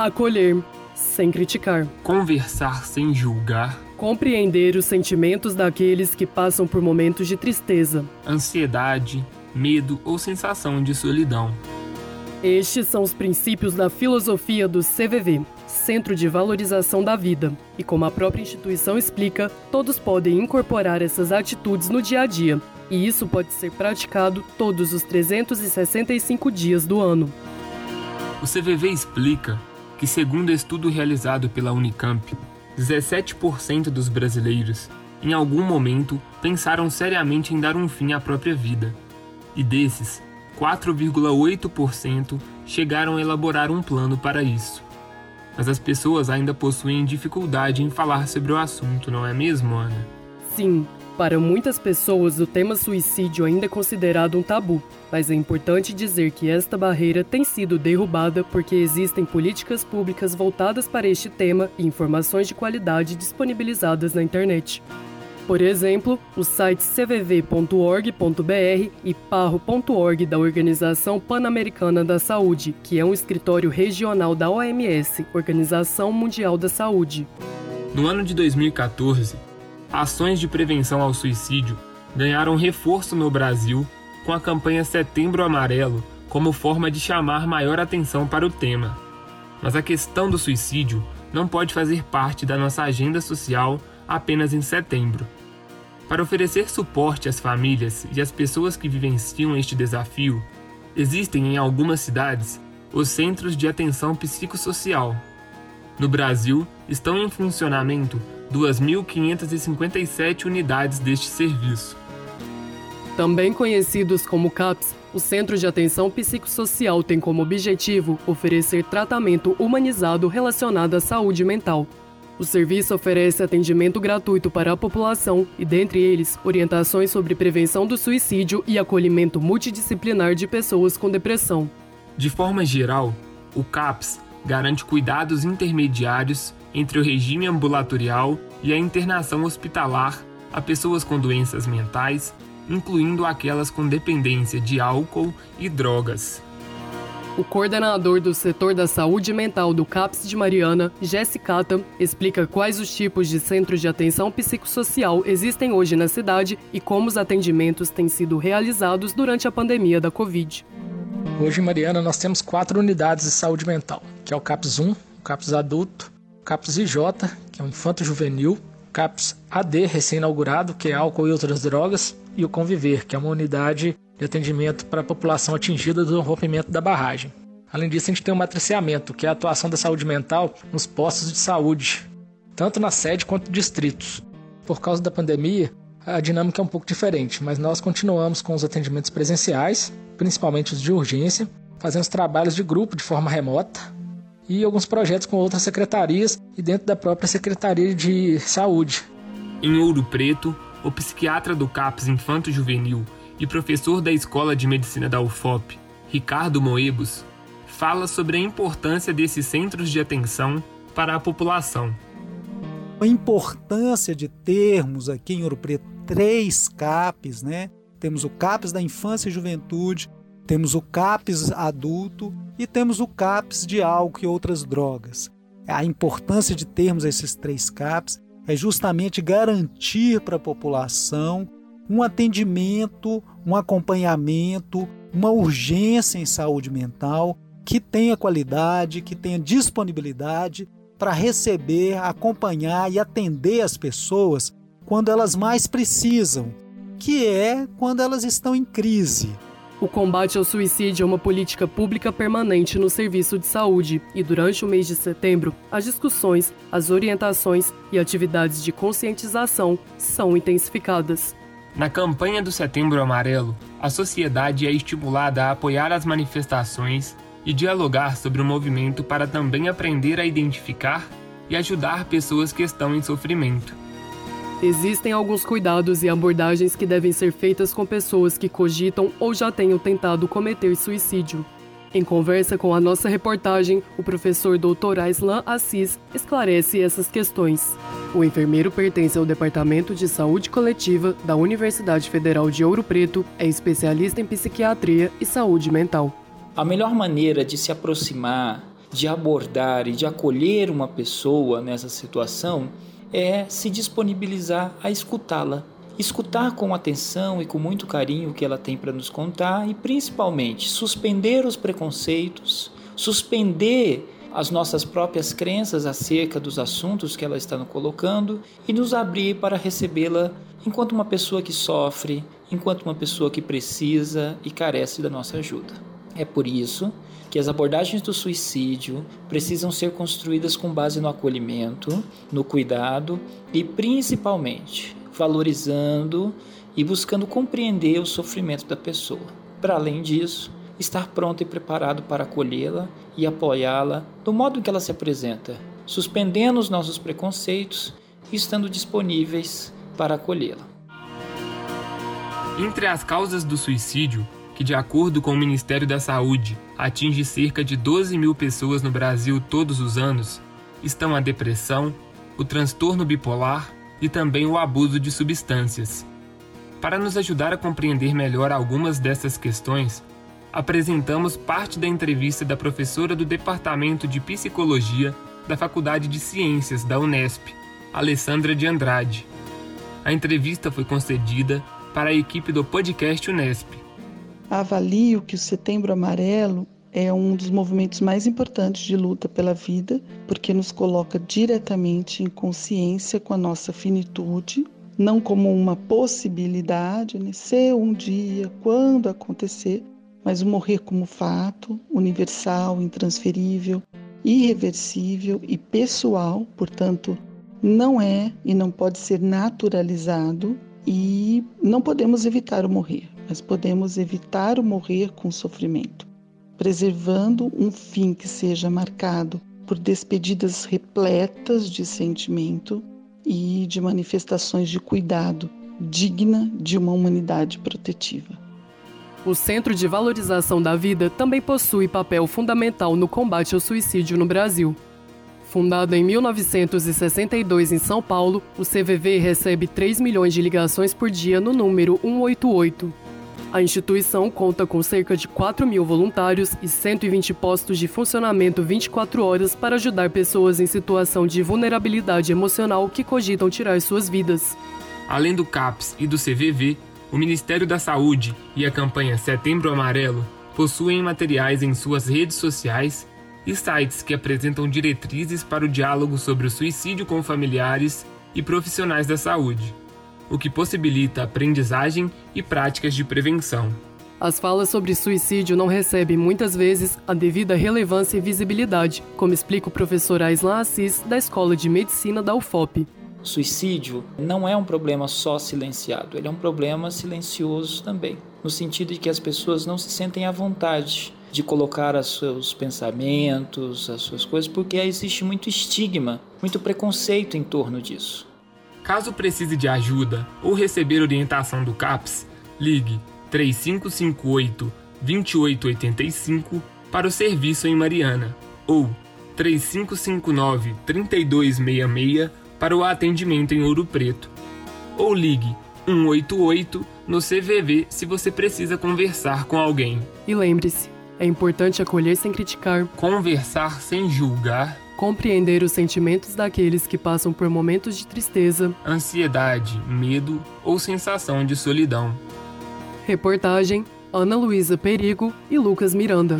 Acolher, sem criticar. Conversar sem julgar. Compreender os sentimentos daqueles que passam por momentos de tristeza, Ansiedade, medo ou sensação de solidão. Estes são os princípios da filosofia do CVV, Centro de Valorização da Vida, e como a própria instituição explica, todos podem incorporar essas atitudes no dia a dia, e isso pode ser praticado todos os 365 dias do ano. O CVV explica que, segundo estudo realizado pela Unicamp, 17% dos brasileiros, em algum momento, pensaram seriamente em dar um fim à própria vida. E desses, 4,8% chegaram a elaborar um plano para isso. Mas as pessoas ainda possuem dificuldade em falar sobre o assunto, não é mesmo, Ana? Sim, para muitas pessoas o tema suicídio ainda é considerado um tabu, mas é importante dizer que esta barreira tem sido derrubada porque existem políticas públicas voltadas para este tema e informações de qualidade disponibilizadas na internet. Por exemplo, os sites cvv.org.br e parro.org da Organização Pan-Americana da Saúde, que é um escritório regional da OMS, Organização Mundial da Saúde. No ano de 2014, ações de prevenção ao suicídio ganharam reforço no Brasil com a campanha Setembro Amarelo como forma de chamar maior atenção para o tema. Mas a questão do suicídio não pode fazer parte da nossa agenda social apenas em setembro. Para oferecer suporte às famílias e às pessoas que vivenciam este desafio, existem em algumas cidades os Centros de Atenção Psicossocial. No Brasil, estão em funcionamento 2.557 unidades deste serviço. Também conhecidos como CAPS, o Centro de Atenção Psicossocial tem como objetivo oferecer tratamento humanizado relacionado à saúde mental. O serviço oferece atendimento gratuito para a população e, dentre eles, orientações sobre prevenção do suicídio e acolhimento multidisciplinar de pessoas com depressão. De forma geral, o CAPS garante cuidados intermediários entre o regime ambulatorial e a internação hospitalar a pessoas com doenças mentais, incluindo aquelas com dependência de álcool e drogas. O coordenador do setor da saúde mental do CAPS de Mariana, Jessicata, explica quais os tipos de centros de atenção psicossocial existem hoje na cidade e como os atendimentos têm sido realizados durante a pandemia da Covid. Hoje em Mariana nós temos quatro unidades de saúde mental, que é o CAPS 1, o CAPS adulto, o CAPS IJ, que é o infanto juvenil, o CAPS AD recém-inaugurado, que é álcool e outras drogas, e o Conviver, que é uma unidade de atendimento para a população atingida do rompimento da barragem. Além disso, a gente tem o matriciamento, que é a atuação da saúde mental nos postos de saúde, tanto na sede quanto distritos. Por causa da pandemia, a dinâmica é um pouco diferente, mas nós continuamos com os atendimentos presenciais, principalmente os de urgência, fazendo trabalhos de grupo de forma remota e alguns projetos com outras secretarias e dentro da própria Secretaria de Saúde. Em Ouro Preto, o psiquiatra do CAPS Infanto Juvenil e professor da Escola de Medicina da UFOP, Ricardo Moebos, fala sobre a importância desses centros de atenção para a população. A importância de termos aqui em Ouro Preto três CAPs, né? Temos o CAPS da infância e juventude, temos o CAPS adulto e temos o CAPS de álcool e outras drogas. A importância de termos esses três CAPs é justamente garantir para a população um atendimento, um acompanhamento, uma urgência em saúde mental que tenha qualidade, que tenha disponibilidade para receber, acompanhar e atender as pessoas quando elas mais precisam, que é quando elas estão em crise. O combate ao suicídio é uma política pública permanente no serviço de saúde e durante o mês de setembro, as discussões, as orientações e atividades de conscientização são intensificadas. Na campanha do Setembro Amarelo, a sociedade é estimulada a apoiar as manifestações e dialogar sobre o movimento para também aprender a identificar e ajudar pessoas que estão em sofrimento. Existem alguns cuidados e abordagens que devem ser feitas com pessoas que cogitam ou já tenham tentado cometer suicídio. Em conversa com a nossa reportagem, o professor Dr. Aislan Assis esclarece essas questões. O enfermeiro pertence ao Departamento de Saúde Coletiva da Universidade Federal de Ouro Preto, é especialista em psiquiatria e saúde mental. A melhor maneira de se aproximar de abordar e de acolher uma pessoa nessa situação é se disponibilizar a escutá-la. Escutar com atenção e com muito carinho o que ela tem para nos contar e, principalmente, suspender os preconceitos, suspender as nossas próprias crenças acerca dos assuntos que ela está nos colocando e nos abrir para recebê-la enquanto uma pessoa que sofre, enquanto uma pessoa que precisa e carece da nossa ajuda. É por isso que as abordagens do suicídio precisam ser construídas com base no acolhimento, no cuidado e principalmente valorizando e buscando compreender o sofrimento da pessoa. Para além disso, estar pronto e preparado para acolhê-la e apoiá-la do modo que ela se apresenta, suspendendo os nossos preconceitos e estando disponíveis para acolhê-la. Entre as causas do suicídio, que de acordo com o Ministério da Saúde atinge cerca de 12 mil pessoas no Brasil todos os anos, estão a depressão, o transtorno bipolar e também o abuso de substâncias. Para nos ajudar a compreender melhor algumas dessas questões, apresentamos parte da entrevista da professora do Departamento de Psicologia da Faculdade de Ciências da Unesp, Alessandra de Andrade. A entrevista foi concedida para a equipe do podcast Unesp. Avalio que o Setembro Amarelo é um dos movimentos mais importantes de luta pela vida, porque nos coloca diretamente em consciência com a nossa finitude, não como uma possibilidade, né? ser um dia, quando acontecer, mas o morrer como fato, universal, intransferível, irreversível e pessoal, portanto, não é e não pode ser naturalizado e não podemos evitar o morrer, mas podemos evitar o morrer com sofrimento, preservando um fim que seja marcado por despedidas repletas de sentimento e de manifestações de cuidado digna de uma humanidade protetiva. O Centro de Valorização da Vida também possui papel fundamental no combate ao suicídio no Brasil. Fundado em 1962 em São Paulo, o CVV recebe 3 milhões de ligações por dia no número 188. A instituição conta com cerca de 4 mil voluntários e 120 postos de funcionamento 24 horas para ajudar pessoas em situação de vulnerabilidade emocional que cogitam tirar suas vidas. Além do CAPS e do CVV, o Ministério da Saúde e a campanha Setembro Amarelo possuem materiais em suas redes sociais e sites que apresentam diretrizes para o diálogo sobre o suicídio com familiares e profissionais da saúde, o que possibilita aprendizagem e práticas de prevenção. As falas sobre suicídio não recebem muitas vezes a devida relevância e visibilidade, como explica o professor Aislan Assis, da Escola de Medicina da UFOP. Suicídio não é um problema só silenciado, ele é um problema silencioso também, no sentido de que as pessoas não se sentem à vontade de colocar os seus pensamentos, as suas coisas, porque existe muito estigma, muito preconceito em torno disso. Caso precise de ajuda ou receber orientação do CAPS, ligue 3558 2885 para o serviço em Mariana ou 3559 3266 para o atendimento em Ouro Preto. Ou ligue 188 no CVV se você precisa conversar com alguém. E lembre-se, é importante acolher sem criticar, conversar sem julgar, compreender os sentimentos daqueles que passam por momentos de tristeza, ansiedade, medo ou sensação de solidão. Reportagem Ana Luísa Perigo e Lucas Miranda.